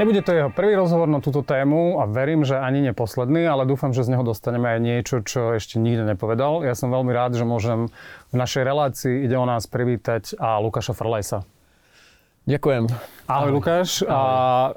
Nebude to jeho prvý rozhovor na túto tému a verím, že ani neposledný, ale dúfam, že z neho dostaneme aj niečo, čo ešte nikde nepovedal. Ja som veľmi rád, že môžem v našej relácii ide o nás privítať a Lukáša Frlejsa. Ďakujem. Ahoj, Ahoj. Lukáš. Ahoj. A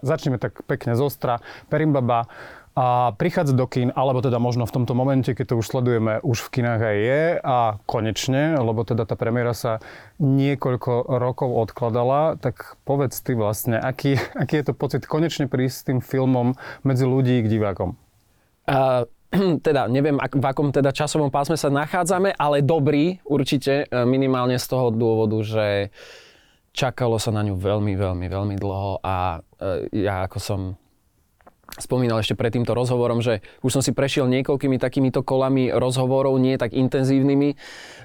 začneme tak pekne zostra. Perimbaba a prichádza do kín, alebo teda možno v tomto momente, keď to už sledujeme, už v kinách aj je a konečne, lebo teda tá premiéra sa niekoľko rokov odkladala, tak povedz ty vlastne, aký, aký je to pocit konečne prísť s tým filmom medzi ľudí k divákom? Uh, teda neviem, ak, v akom teda časovom pásme sa nachádzame, ale dobrý určite, e, minimálne z toho dôvodu, že čakalo sa na ňu veľmi, veľmi, veľmi dlho a e, ja ako som spomínal ešte pred týmto rozhovorom, že už som si prešiel niekoľkými takýmito kolami rozhovorov, nie tak intenzívnymi,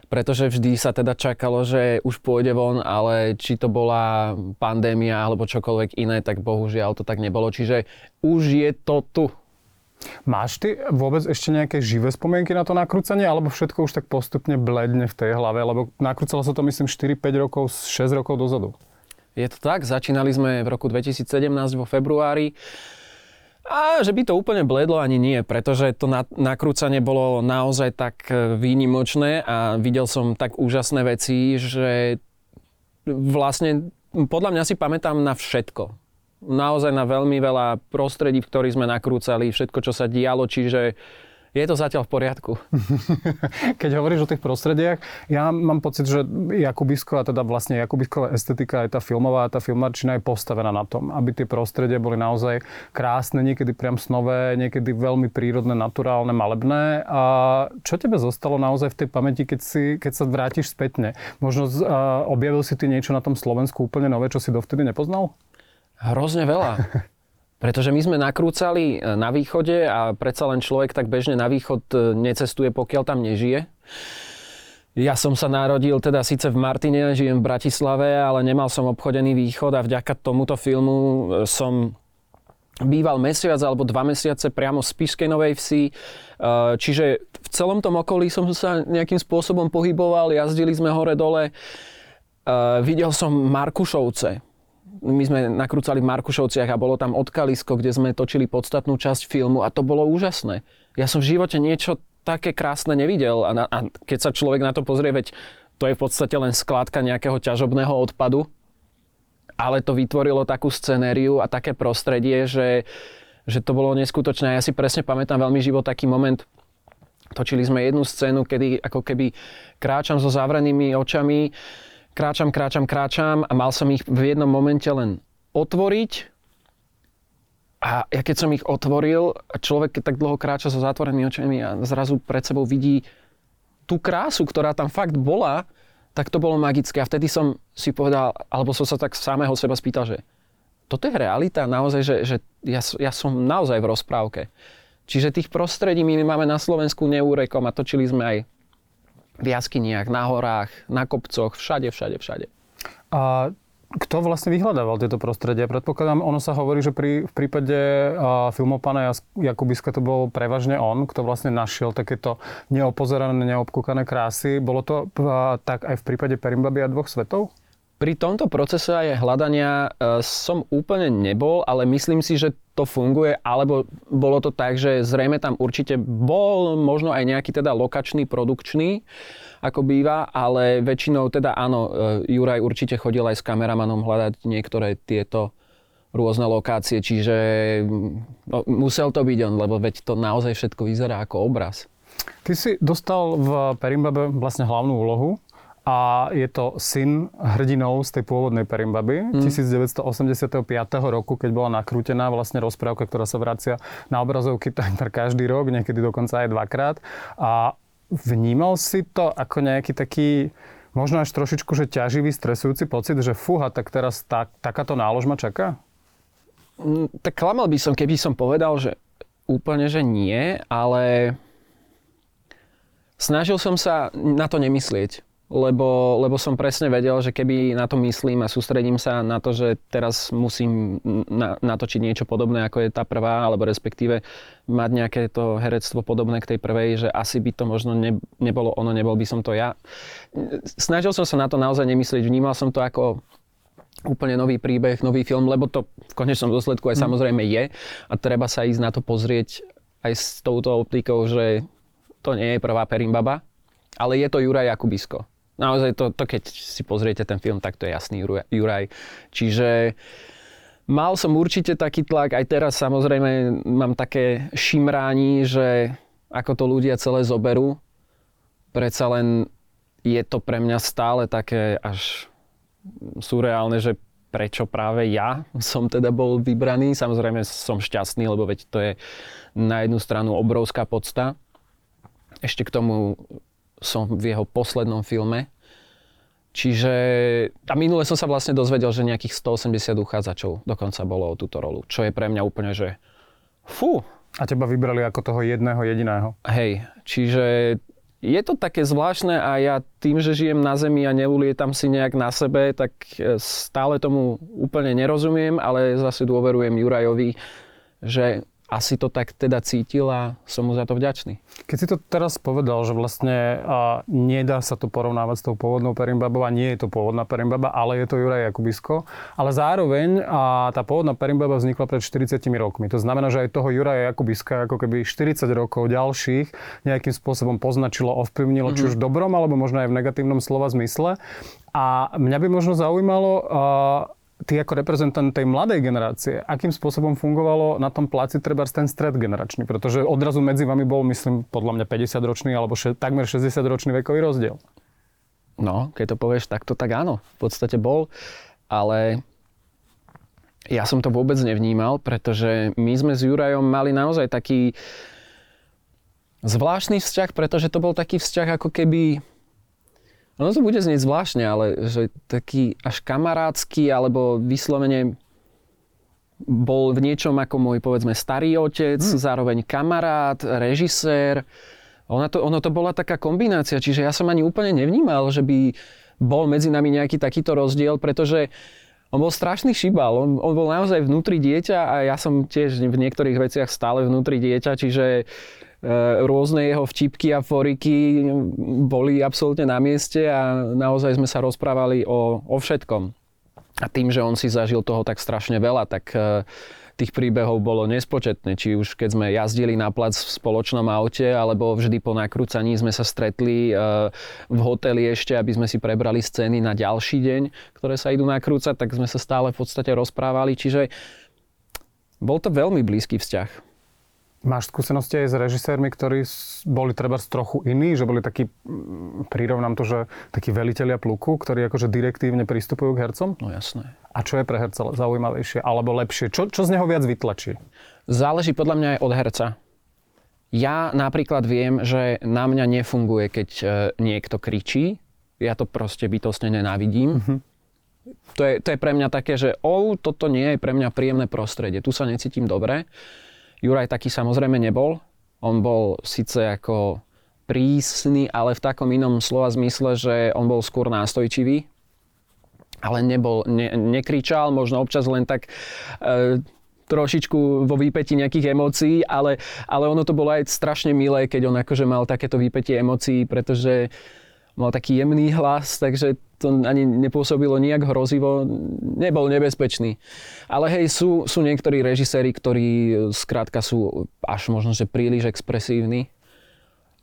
pretože vždy sa teda čakalo, že už pôjde von, ale či to bola pandémia alebo čokoľvek iné, tak bohužiaľ to tak nebolo. Čiže už je to tu. Máš ty vôbec ešte nejaké živé spomienky na to nakrúcanie, alebo všetko už tak postupne bledne v tej hlave? Lebo nakrúcalo sa to myslím 4-5 rokov, 6 rokov dozadu. Je to tak, začínali sme v roku 2017 vo februári. A že by to úplne bledlo ani nie, pretože to nakrúcanie bolo naozaj tak e, výnimočné a videl som tak úžasné veci, že vlastne podľa mňa si pamätám na všetko. Naozaj na veľmi veľa prostredí, v ktorých sme nakrúcali, všetko, čo sa dialo, čiže je to zatiaľ v poriadku. Keď hovoríš o tých prostrediach, ja mám pocit, že Jakubisko a teda vlastne Jakubisková estetika, aj tá filmová, tá filmarčina je postavená na tom, aby tie prostredie boli naozaj krásne, niekedy priam snové, niekedy veľmi prírodné, naturálne, malebné. A čo tebe zostalo naozaj v tej pamäti, keď, si, keď sa vrátiš spätne? Možno uh, objavil si ty niečo na tom Slovensku úplne nové, čo si dovtedy nepoznal? Hrozne veľa. Pretože my sme nakrúcali e, na východe a predsa len človek tak bežne na východ e, necestuje, pokiaľ tam nežije. Ja som sa narodil teda síce v Martine, žijem v Bratislave, ale nemal som obchodený východ a vďaka tomuto filmu e, som býval mesiac alebo dva mesiace priamo z Spišskej Novej Vsi. Čiže v celom tom okolí som sa nejakým spôsobom pohyboval, jazdili sme hore-dole. Videl som Markušovce, my sme nakrúcali v Markušovciach a bolo tam odkalisko, kde sme točili podstatnú časť filmu a to bolo úžasné. Ja som v živote niečo také krásne nevidel a, na, a keď sa človek na to pozrie, veď to je v podstate len skládka nejakého ťažobného odpadu, ale to vytvorilo takú scenériu a také prostredie, že, že to bolo neskutočné. Ja si presne pamätám veľmi živo taký moment, točili sme jednu scénu, kedy ako keby kráčam so zavrenými očami, kráčam, kráčam, kráčam a mal som ich v jednom momente len otvoriť a ja keď som ich otvoril, človek tak dlho kráča so zatvorenými očami a zrazu pred sebou vidí tú krásu, ktorá tam fakt bola, tak to bolo magické. A vtedy som si povedal, alebo som sa tak samého seba spýtal, že toto je realita, naozaj, že, že ja, ja som naozaj v rozprávke. Čiže tých prostredí my máme na Slovensku neúrekom a točili sme aj v jaskyniach, na horách, na kopcoch, všade, všade, všade. A kto vlastne vyhľadával tieto prostredie? Predpokladám, ono sa hovorí, že pri, v prípade uh, filmu pána Jakubiska to bol prevažne on, kto vlastne našiel takéto neopozerané, neobkúkané krásy. Bolo to tak aj v prípade Perimbaby a dvoch svetov? Pri tomto procese aj hľadania uh, som úplne nebol, ale myslím si, že to funguje, alebo bolo to tak, že zrejme tam určite bol možno aj nejaký teda lokačný, produkčný, ako býva, ale väčšinou teda áno, e, Juraj určite chodil aj s kameramanom hľadať niektoré tieto rôzne lokácie, čiže no, musel to byť on, lebo veď to naozaj všetko vyzerá ako obraz. Ty si dostal v Perimbabe vlastne hlavnú úlohu a je to syn hrdinov z tej pôvodnej Perimbaby mm. 1985 roku, keď bola nakrútená vlastne rozprávka, ktorá sa vracia na obrazovky takmer každý rok, niekedy dokonca aj dvakrát. A vnímal si to ako nejaký taký možno až trošičku, že ťaživý, stresujúci pocit, že fúha, tak teraz tak, takáto nálož ma čaká? Mm, tak klamal by som, keby som povedal, že úplne, že nie, ale snažil som sa na to nemyslieť lebo, lebo som presne vedel, že keby na to myslím a sústredím sa na to, že teraz musím na, natočiť niečo podobné, ako je tá prvá, alebo respektíve mať nejaké to herectvo podobné k tej prvej, že asi by to možno ne, nebolo ono, nebol by som to ja. Snažil som sa na to naozaj nemyslieť, vnímal som to ako úplne nový príbeh, nový film, lebo to v konečnom dôsledku aj mm. samozrejme je a treba sa ísť na to pozrieť aj s touto optikou, že to nie je prvá Perimbaba, ale je to Juraj Jakubisko naozaj to, to, keď si pozriete ten film, tak to je jasný Juraj. Čiže mal som určite taký tlak, aj teraz samozrejme mám také šimráni, že ako to ľudia celé zoberú. Predsa len je to pre mňa stále také až surreálne, že prečo práve ja som teda bol vybraný. Samozrejme som šťastný, lebo veď to je na jednu stranu obrovská podsta. Ešte k tomu som v jeho poslednom filme. Čiže a minule som sa vlastne dozvedel, že nejakých 180 uchádzačov dokonca bolo o túto rolu, čo je pre mňa úplne, že fú. A teba vybrali ako toho jedného jediného. Hej, čiže je to také zvláštne a ja tým, že žijem na zemi a neulietam si nejak na sebe, tak e, stále tomu úplne nerozumiem, ale zase dôverujem Jurajovi, že asi to tak teda cítil a som mu za to vďačný. Keď si to teraz povedal, že vlastne a, nedá sa to porovnávať s tou pôvodnou Perimbabou a nie je to pôvodná Perimbaba, ale je to Juraj Jakubisko, ale zároveň a, tá pôvodná Perimbaba vznikla pred 40 rokmi. To znamená, že aj toho Juraja Jakubiska ako keby 40 rokov ďalších nejakým spôsobom poznačilo, ovplyvnilo, mm-hmm. či už dobrom, alebo možno aj v negatívnom slova zmysle. A mňa by možno zaujímalo, a, ty ako reprezentant tej mladej generácie, akým spôsobom fungovalo na tom placi treba ten stred generačný? Pretože odrazu medzi vami bol, myslím, podľa mňa 50-ročný alebo še, takmer 60-ročný vekový rozdiel. No, keď to povieš takto, tak áno. V podstate bol, ale ja som to vôbec nevnímal, pretože my sme s Jurajom mali naozaj taký zvláštny vzťah, pretože to bol taký vzťah ako keby ono to bude znieť zvláštne, ale že taký až kamarádsky, alebo vyslovene bol v niečom ako môj, povedzme, starý otec, hmm. zároveň kamarát, režisér. Ono to, ono to bola taká kombinácia, čiže ja som ani úplne nevnímal, že by bol medzi nami nejaký takýto rozdiel, pretože on bol strašný šibal, on, on bol naozaj vnútri dieťa a ja som tiež v niektorých veciach stále vnútri dieťa, čiže E, rôzne jeho vtipky a foriky boli absolútne na mieste a naozaj sme sa rozprávali o, o všetkom. A tým, že on si zažil toho tak strašne veľa, tak e, tých príbehov bolo nespočetné. Či už keď sme jazdili na plac v spoločnom aute, alebo vždy po nakrúcaní sme sa stretli e, v hoteli ešte, aby sme si prebrali scény na ďalší deň, ktoré sa idú nakrúcať, tak sme sa stále v podstate rozprávali. Čiže bol to veľmi blízky vzťah. Máš skúsenosti aj s režisérmi, ktorí boli treba trochu iní, že boli takí, prirovnám to, že takí veliteľia pluku, ktorí akože direktívne pristupujú k hercom? No jasné. A čo je pre herca zaujímavejšie alebo lepšie? Čo, čo z neho viac vytlačí? Záleží podľa mňa aj od herca. Ja napríklad viem, že na mňa nefunguje, keď e, niekto kričí. Ja to proste bytostne nenávidím. Mm-hmm. To, je, to je pre mňa také, že oh, toto nie je pre mňa príjemné prostredie. Tu sa necítim dobre. Juraj taký samozrejme nebol. On bol síce ako prísny, ale v takom inom slova zmysle, že on bol skôr nástojčivý, ale nebol, ne, nekričal, možno občas len tak e, trošičku vo výpeti nejakých emócií, ale, ale ono to bolo aj strašne milé, keď on akože mal takéto výpetie emócií, pretože mal taký jemný hlas, takže to ani nepôsobilo nejak hrozivo, nebol nebezpečný. Ale hej, sú, sú niektorí režiséri, ktorí e, skrátka sú až možno, že príliš expresívni.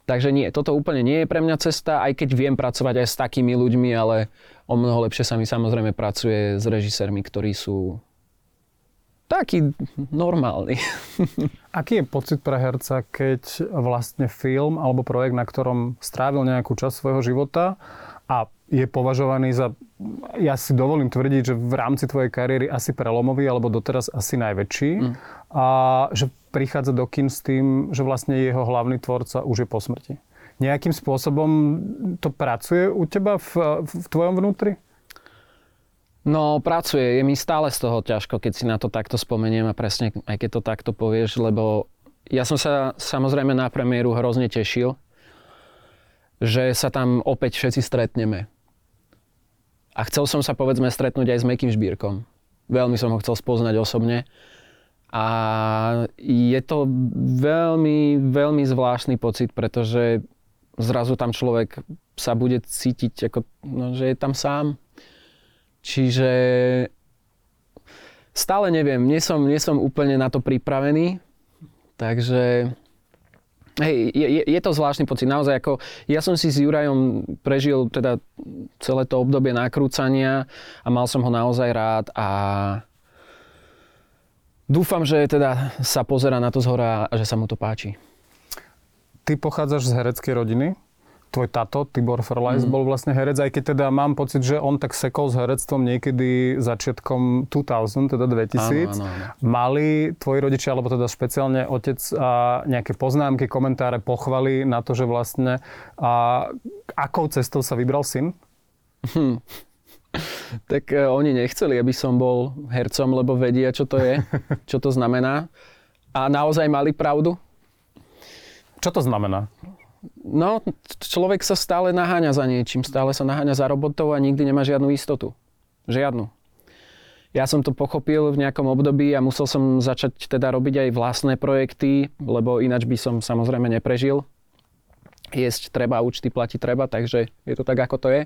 Takže nie, toto úplne nie je pre mňa cesta, aj keď viem pracovať aj s takými ľuďmi, ale o mnoho lepšie sa mi samozrejme pracuje s režisérmi, ktorí sú taký normálny. Aký je pocit pre herca, keď vlastne film alebo projekt, na ktorom strávil nejakú časť svojho života a je považovaný za, ja si dovolím tvrdiť, že v rámci tvojej kariéry asi prelomový, alebo doteraz asi najväčší. Mm. A že prichádza do kin s tým, že vlastne jeho hlavný tvorca už je po smrti. Nejakým spôsobom to pracuje u teba v, v tvojom vnútri? No, pracuje. Je mi stále z toho ťažko, keď si na to takto spomeniem a presne aj keď to takto povieš, lebo ja som sa samozrejme na premiéru hrozne tešil že sa tam opäť všetci stretneme. A chcel som sa povedzme stretnúť aj s Mekým Žbírkom. Veľmi som ho chcel spoznať osobne. A je to veľmi, veľmi zvláštny pocit, pretože zrazu tam človek sa bude cítiť, ako, no, že je tam sám. Čiže stále neviem, nie som, nie som úplne na to pripravený, takže Hej, je, je, je to zvláštny pocit. Naozaj ako, ja som si s Jurajom prežil teda celé to obdobie nakrúcania a mal som ho naozaj rád a dúfam, že teda sa pozera na to z hora a že sa mu to páči. Ty pochádzaš z hereckej rodiny? Tvoj tato, Tibor Ferlajs, mm. bol vlastne herec, aj keď teda mám pocit, že on tak sekol s herectvom niekedy začiatkom 2000, teda 2000. Áno, áno, áno. Mali tvoji rodičia, alebo teda špeciálne otec a nejaké poznámky, komentáre, pochvaly na to, že vlastne a akou cestou sa vybral syn? Hm. Tak uh, oni nechceli, aby som bol hercom, lebo vedia, čo to je, čo to znamená. A naozaj mali pravdu. Čo to znamená? No, človek sa stále naháňa za niečím, stále sa naháňa za robotou a nikdy nemá žiadnu istotu. Žiadnu. Ja som to pochopil v nejakom období a musel som začať teda robiť aj vlastné projekty, lebo ináč by som samozrejme neprežil. Jesť treba, účty platiť treba, takže je to tak, ako to je.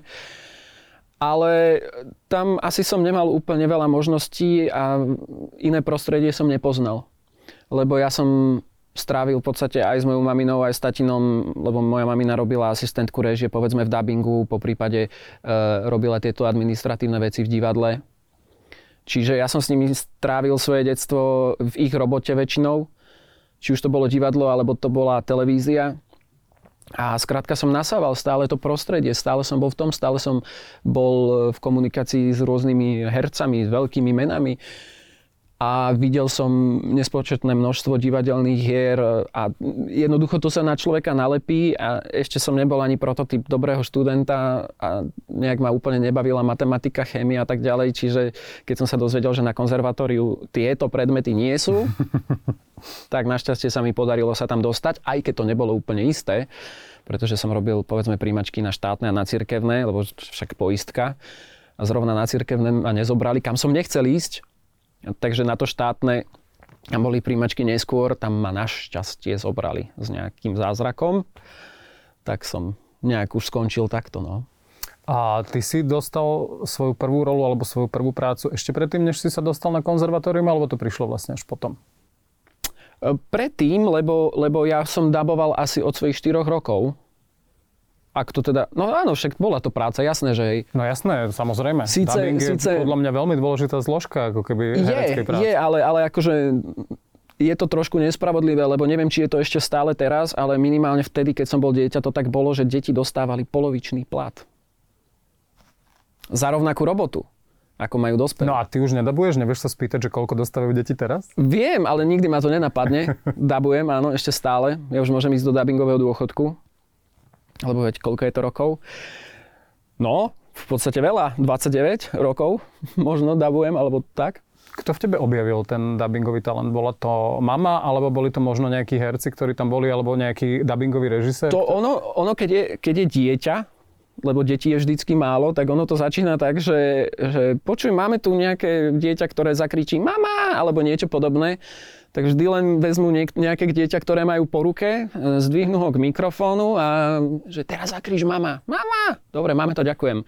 Ale tam asi som nemal úplne veľa možností a iné prostredie som nepoznal. Lebo ja som strávil v podstate aj s mojou maminou, aj s tatinom, lebo moja mamina robila asistentku režie, povedzme v dubbingu, po prípade e, robila tieto administratívne veci v divadle. Čiže ja som s nimi strávil svoje detstvo v ich robote väčšinou. Či už to bolo divadlo, alebo to bola televízia. A skrátka som nasával stále to prostredie, stále som bol v tom, stále som bol v komunikácii s rôznymi hercami, s veľkými menami a videl som nespočetné množstvo divadelných hier a jednoducho to sa na človeka nalepí a ešte som nebol ani prototyp dobrého študenta a nejak ma úplne nebavila matematika, chémia a tak ďalej, čiže keď som sa dozvedel, že na konzervatóriu tieto predmety nie sú, tak našťastie sa mi podarilo sa tam dostať, aj keď to nebolo úplne isté, pretože som robil povedzme príjmačky na štátne a na cirkevné, lebo však poistka. A zrovna na cirkevné ma nezobrali, kam som nechcel ísť, Takže na to štátne boli príjmačky neskôr, tam ma našťastie zobrali s nejakým zázrakom. Tak som nejak už skončil takto, no. A ty si dostal svoju prvú rolu alebo svoju prvú prácu ešte predtým, než si sa dostal na konzervatórium, alebo to prišlo vlastne až potom? Predtým, lebo, lebo ja som daboval asi od svojich 4 rokov ak to teda, no áno, však bola to práca, jasné, že hej. No jasné, samozrejme. Síce, Dubbing je síce, podľa mňa veľmi dôležitá zložka, ako keby je, práce. Je, ale, ale akože je to trošku nespravodlivé, lebo neviem, či je to ešte stále teraz, ale minimálne vtedy, keď som bol dieťa, to tak bolo, že deti dostávali polovičný plat. Za rovnakú robotu ako majú dospelí. No a ty už nedabuješ? Nevieš sa spýtať, že koľko dostávajú deti teraz? Viem, ale nikdy ma to nenapadne. Dabujem, áno, ešte stále. Ja už môžem ísť do dubbingového dôchodku lebo veď koľko je to rokov. No, v podstate veľa, 29 rokov možno dabujem, alebo tak. Kto v tebe objavil ten dubbingový talent? Bola to mama, alebo boli to možno nejakí herci, ktorí tam boli, alebo nejaký dubbingový režisér? To ono, ono keď, je, keď je dieťa, lebo detí je vždycky málo, tak ono to začína tak, že, že počuj, máme tu nejaké dieťa, ktoré zakričí mama, alebo niečo podobné tak vždy len vezmu nejaké dieťa, ktoré majú po ruke, e, zdvihnú ho k mikrofónu a že teraz zakríž mama. Mama! Dobre, máme to, ďakujem.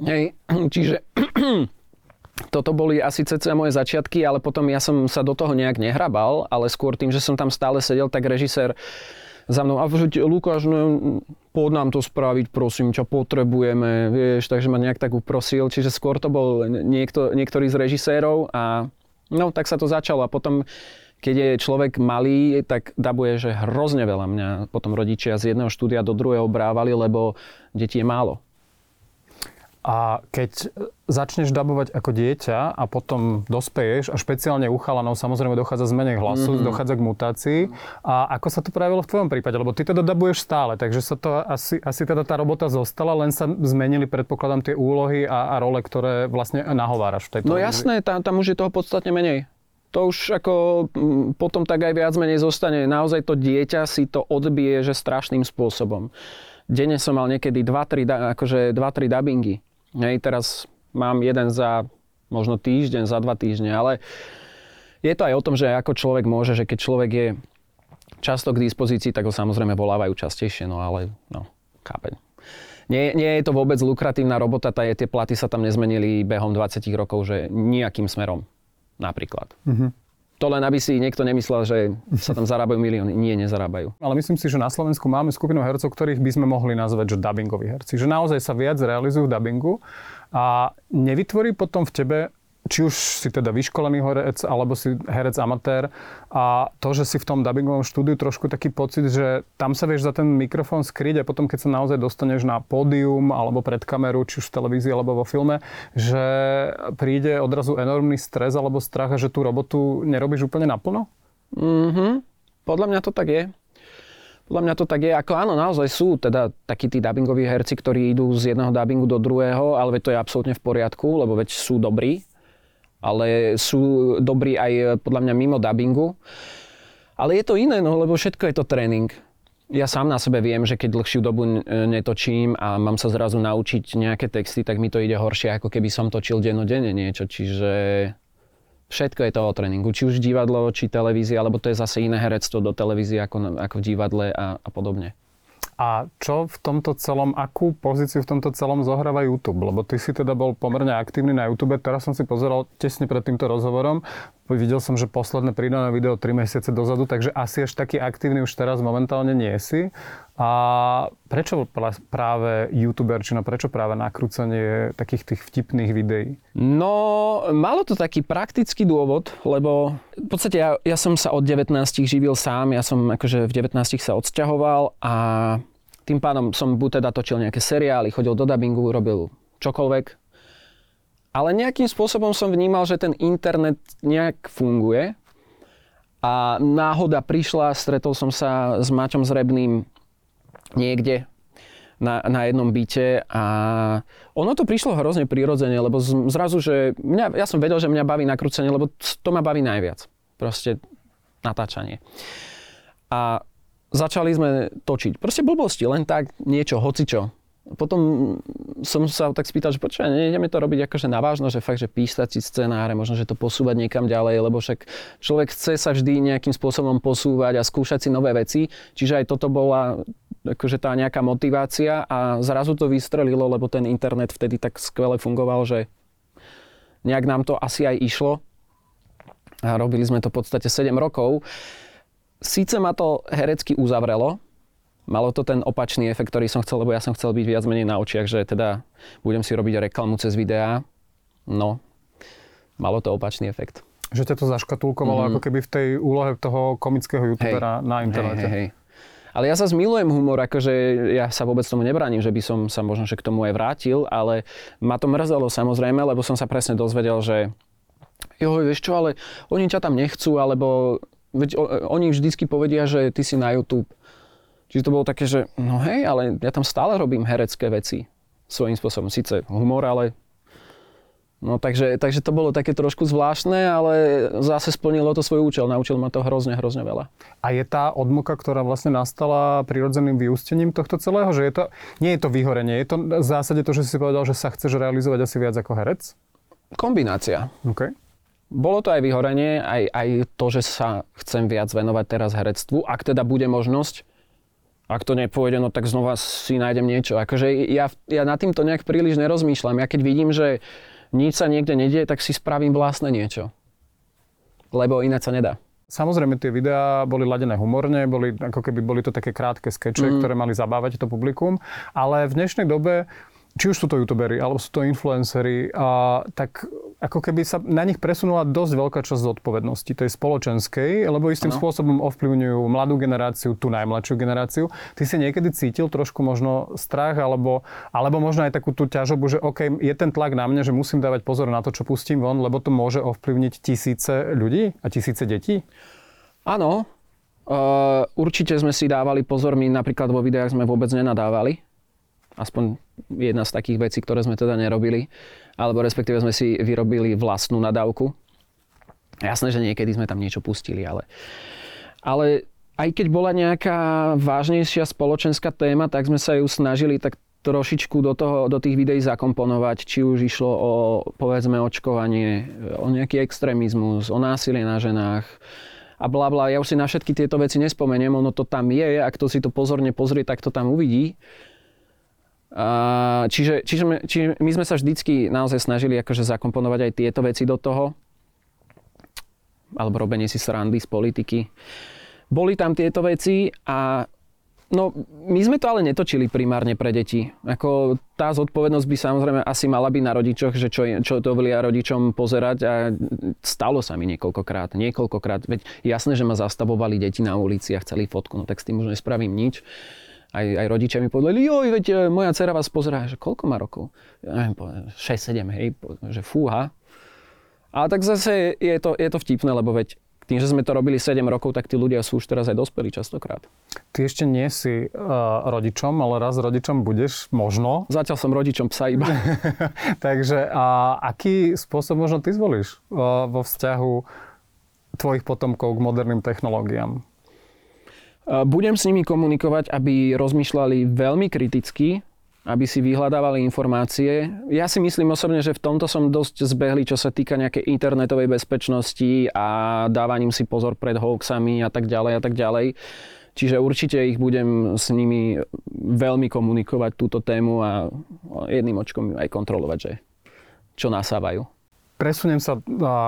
Hej, čiže toto boli asi cca moje začiatky, ale potom ja som sa do toho nejak nehrabal, ale skôr tým, že som tam stále sedel, tak režisér za mnou, a že Lukáš, no, poď nám to spraviť, prosím ťa, potrebujeme, vieš, takže ma nejak tak uprosil, čiže skôr to bol niekto, niektorý z režisérov a no, tak sa to začalo a potom keď je človek malý, tak dabuje, že hrozne veľa mňa potom rodičia z jedného štúdia do druhého brávali, lebo detí je málo. A keď začneš dabovať ako dieťa a potom dospeješ a špeciálne u chalanov samozrejme dochádza zmene hlasu, mm-hmm. dochádza k mutácii. A ako sa to prejavilo v tvojom prípade? Lebo ty teda dabuješ stále, takže sa to asi, asi teda tá robota zostala, len sa zmenili predpokladám tie úlohy a, a role, ktoré vlastne nahováraš v tejto No jasné, tam, tam už je toho podstatne menej to už ako mm, potom tak aj viac menej zostane. Naozaj to dieťa si to odbije, že strašným spôsobom. denne som mal niekedy 2-3 da- akože 2-3 dubbingy. Hej, teraz mám jeden za možno týždeň, za dva týždne, ale je to aj o tom, že ako človek môže, že keď človek je často k dispozícii, tak ho samozrejme volávajú častejšie, no ale no, chápeň. Nie, nie je to vôbec lukratívna robota, tá, tie platy sa tam nezmenili behom 20 rokov, že nejakým smerom napríklad. Mm-hmm. To len aby si niekto nemyslel, že sa tam zarábajú milióny. Nie, nezarábajú. Ale myslím si, že na Slovensku máme skupinu hercov, ktorých by sme mohli nazvať, že dubbingoví herci. Že naozaj sa viac realizujú v dubbingu a nevytvorí potom v tebe či už si teda vyškolený herec, alebo si herec amatér a to, že si v tom dubbingovom štúdiu trošku taký pocit, že tam sa vieš za ten mikrofón skryť a potom keď sa naozaj dostaneš na pódium alebo pred kameru, či už v televízii alebo vo filme, že príde odrazu enormný stres alebo strach a že tú robotu nerobíš úplne naplno? Mhm. Podľa mňa to tak je. Podľa mňa to tak je. Ako áno, naozaj sú teda takí tí dubbingoví herci, ktorí idú z jedného dubbingu do druhého, ale to je absolútne v poriadku, lebo veď sú dobrí ale sú dobrí aj podľa mňa mimo dubbingu. Ale je to iné, no lebo všetko je to tréning. Ja sám na sebe viem, že keď dlhšiu dobu netočím a mám sa zrazu naučiť nejaké texty, tak mi to ide horšie, ako keby som točil dennodenne niečo. Čiže všetko je to o tréningu. Či už divadlo, či televízia, alebo to je zase iné herectvo do televízie ako, ako v divadle a, a podobne. A čo v tomto celom, akú pozíciu v tomto celom zohráva YouTube? Lebo ty si teda bol pomerne aktívny na YouTube. Teraz som si pozeral tesne pred týmto rozhovorom. Videl som, že posledné pridané video 3 mesiace dozadu, takže asi až taký aktívny už teraz momentálne nie si. A prečo práve YouTuberčina, prečo práve nakrúcanie takých tých vtipných videí? No, malo to taký praktický dôvod, lebo v podstate ja, ja som sa od 19 živil sám, ja som akože v 19 sa odsťahoval a tým pádom som buď teda točil nejaké seriály, chodil do dubbingu, robil čokoľvek. Ale nejakým spôsobom som vnímal, že ten internet nejak funguje. A náhoda prišla, stretol som sa s Maťom Zrebným niekde na, na jednom byte a ono to prišlo hrozne prirodzene, lebo zrazu, že mňa, ja som vedel, že mňa baví nakrúcanie, lebo to ma baví najviac. Proste natáčanie. A začali sme točiť. Proste blbosti, len tak niečo, hocičo. Potom som sa tak spýtal, že počúvaj, nejdeme to robiť akože navážno, že fakt, že písať si scenáre, možno, že to posúvať niekam ďalej, lebo však človek chce sa vždy nejakým spôsobom posúvať a skúšať si nové veci. Čiže aj toto bola akože tá nejaká motivácia a zrazu to vystrelilo, lebo ten internet vtedy tak skvele fungoval, že nejak nám to asi aj išlo. A robili sme to v podstate 7 rokov. Síce ma to herecky uzavrelo, malo to ten opačný efekt, ktorý som chcel, lebo ja som chcel byť viac menej na očiach, že teda budem si robiť reklamu cez videá. No, malo to opačný efekt. Že ťa to zaškatulkovalo mm-hmm. ako keby v tej úlohe toho komického youtubera hej. na internete. Hej, hej, hej. Ale ja sa zmilujem humor, akože ja sa vôbec tomu nebránim, že by som sa možno že k tomu aj vrátil, ale ma to mrzelo samozrejme, lebo som sa presne dozvedel, že jo, vieš čo, ale oni ťa tam nechcú, alebo Veď oni vždycky povedia, že ty si na YouTube. Čiže to bolo také, že no hej, ale ja tam stále robím herecké veci svojím spôsobom. Sice humor, ale No takže, takže to bolo také trošku zvláštne, ale zase splnilo to svoj účel. Naučil ma to hrozne, hrozne veľa. A je tá odmoka, ktorá vlastne nastala prirodzeným vyústením tohto celého? Že je to, nie je to vyhorenie, je to v zásade to, že si povedal, že sa chceš realizovať asi viac ako herec? Kombinácia. Okay. Bolo to aj vyhorenie, aj, aj to, že sa chcem viac venovať teraz herectvu. Ak teda bude možnosť, ak to nepôjde, no tak znova si nájdem niečo. Akože ja, ja nad týmto nejak príliš nerozmýšľam. Ja keď vidím, že nič sa niekde nedie, tak si spravím vlastné niečo. Lebo iné sa nedá. Samozrejme, tie videá boli ladené humorne, boli, ako keby boli to také krátke skeče, mm. ktoré mali zabávať to publikum, ale v dnešnej dobe či už sú to youtuberi, alebo sú to influenceri, a, tak ako keby sa na nich presunula dosť veľká časť zodpovednosti, tej spoločenskej, lebo istým ano. spôsobom ovplyvňujú mladú generáciu, tú najmladšiu generáciu. Ty si niekedy cítil trošku možno strach, alebo, alebo možno aj takú tú ťažobu, že OK, je ten tlak na mne, že musím dávať pozor na to, čo pustím von, lebo to môže ovplyvniť tisíce ľudí a tisíce detí? Áno, uh, určite sme si dávali pozor, my napríklad vo videách sme vôbec nenadávali, aspoň jedna z takých vecí, ktoré sme teda nerobili, alebo respektíve sme si vyrobili vlastnú nadávku. Jasné, že niekedy sme tam niečo pustili, ale, ale aj keď bola nejaká vážnejšia spoločenská téma, tak sme sa ju snažili tak trošičku do, toho, do tých videí zakomponovať, či už išlo o, povedzme, očkovanie, o nejaký extrémizmus, o násilie na ženách a bla bla. Ja už si na všetky tieto veci nespomeniem, ono to tam je, ak to si to pozorne pozrie, tak to tam uvidí. Čiže, čiže, my, čiže my sme sa vždycky naozaj snažili akože zakomponovať aj tieto veci do toho, alebo robenie si srandy z politiky. Boli tam tieto veci a No, my sme to ale netočili primárne pre deti. Ako tá zodpovednosť by samozrejme asi mala byť na rodičoch, že čo, čo to dovolia rodičom pozerať a stalo sa mi niekoľkokrát. Niekoľkokrát. Veď jasné, že ma zastavovali deti na ulici a chceli fotku, no tak s tým už nespravím nič. Aj, aj rodičia mi povedali, joj, veď e, moja dcera vás pozerá, že koľko má rokov? Ja neviem, 6-7, hej, že fúha. A tak zase je to, je to vtipné, lebo veď tým, že sme to robili 7 rokov, tak tí ľudia sú už teraz aj dospelí častokrát. Ty ešte nie si uh, rodičom, ale raz rodičom budeš, možno. Zatiaľ som rodičom psa iba. Takže a aký spôsob možno ty zvolíš uh, vo vzťahu tvojich potomkov k moderným technológiám? Budem s nimi komunikovať, aby rozmýšľali veľmi kriticky, aby si vyhľadávali informácie. Ja si myslím osobne, že v tomto som dosť zbehli, čo sa týka nejakej internetovej bezpečnosti a dávaním si pozor pred hoaxami a tak ďalej a tak ďalej. Čiže určite ich budem s nimi veľmi komunikovať túto tému a jedným očkom aj kontrolovať, že čo nasávajú. Presuniem sa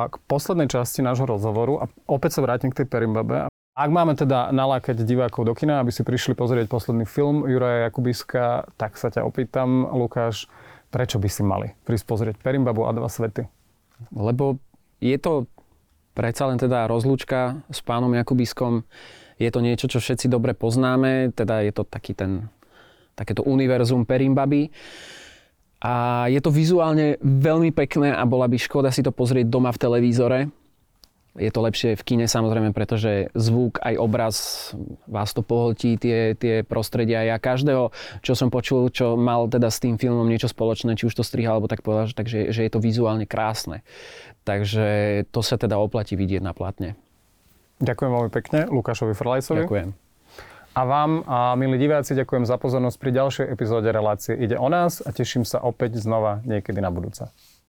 k poslednej časti nášho rozhovoru a opäť sa vrátim k tej Perimbabe. Ak máme teda nalákať divákov do kina, aby si prišli pozrieť posledný film Juraja Jakubiska, tak sa ťa opýtam, Lukáš, prečo by si mali prísť pozrieť Perimbabu a dva svety? Lebo je to predsa len teda rozlúčka s pánom Jakubiskom. Je to niečo, čo všetci dobre poznáme, teda je to taký ten, takéto univerzum Perimbaby. A je to vizuálne veľmi pekné a bola by škoda si to pozrieť doma v televízore, je to lepšie v kine samozrejme, pretože zvuk aj obraz vás to pohltí, tie, tie prostredia. Ja každého, čo som počul, čo mal teda s tým filmom niečo spoločné, či už to striha, alebo tak povedal, že, takže, že je to vizuálne krásne. Takže to sa teda oplatí vidieť na platne. Ďakujem veľmi pekne Lukášovi Frlajsovi. Ďakujem. A vám, a milí diváci, ďakujem za pozornosť pri ďalšej epizóde relácie Ide o nás a teším sa opäť znova niekedy na budúce.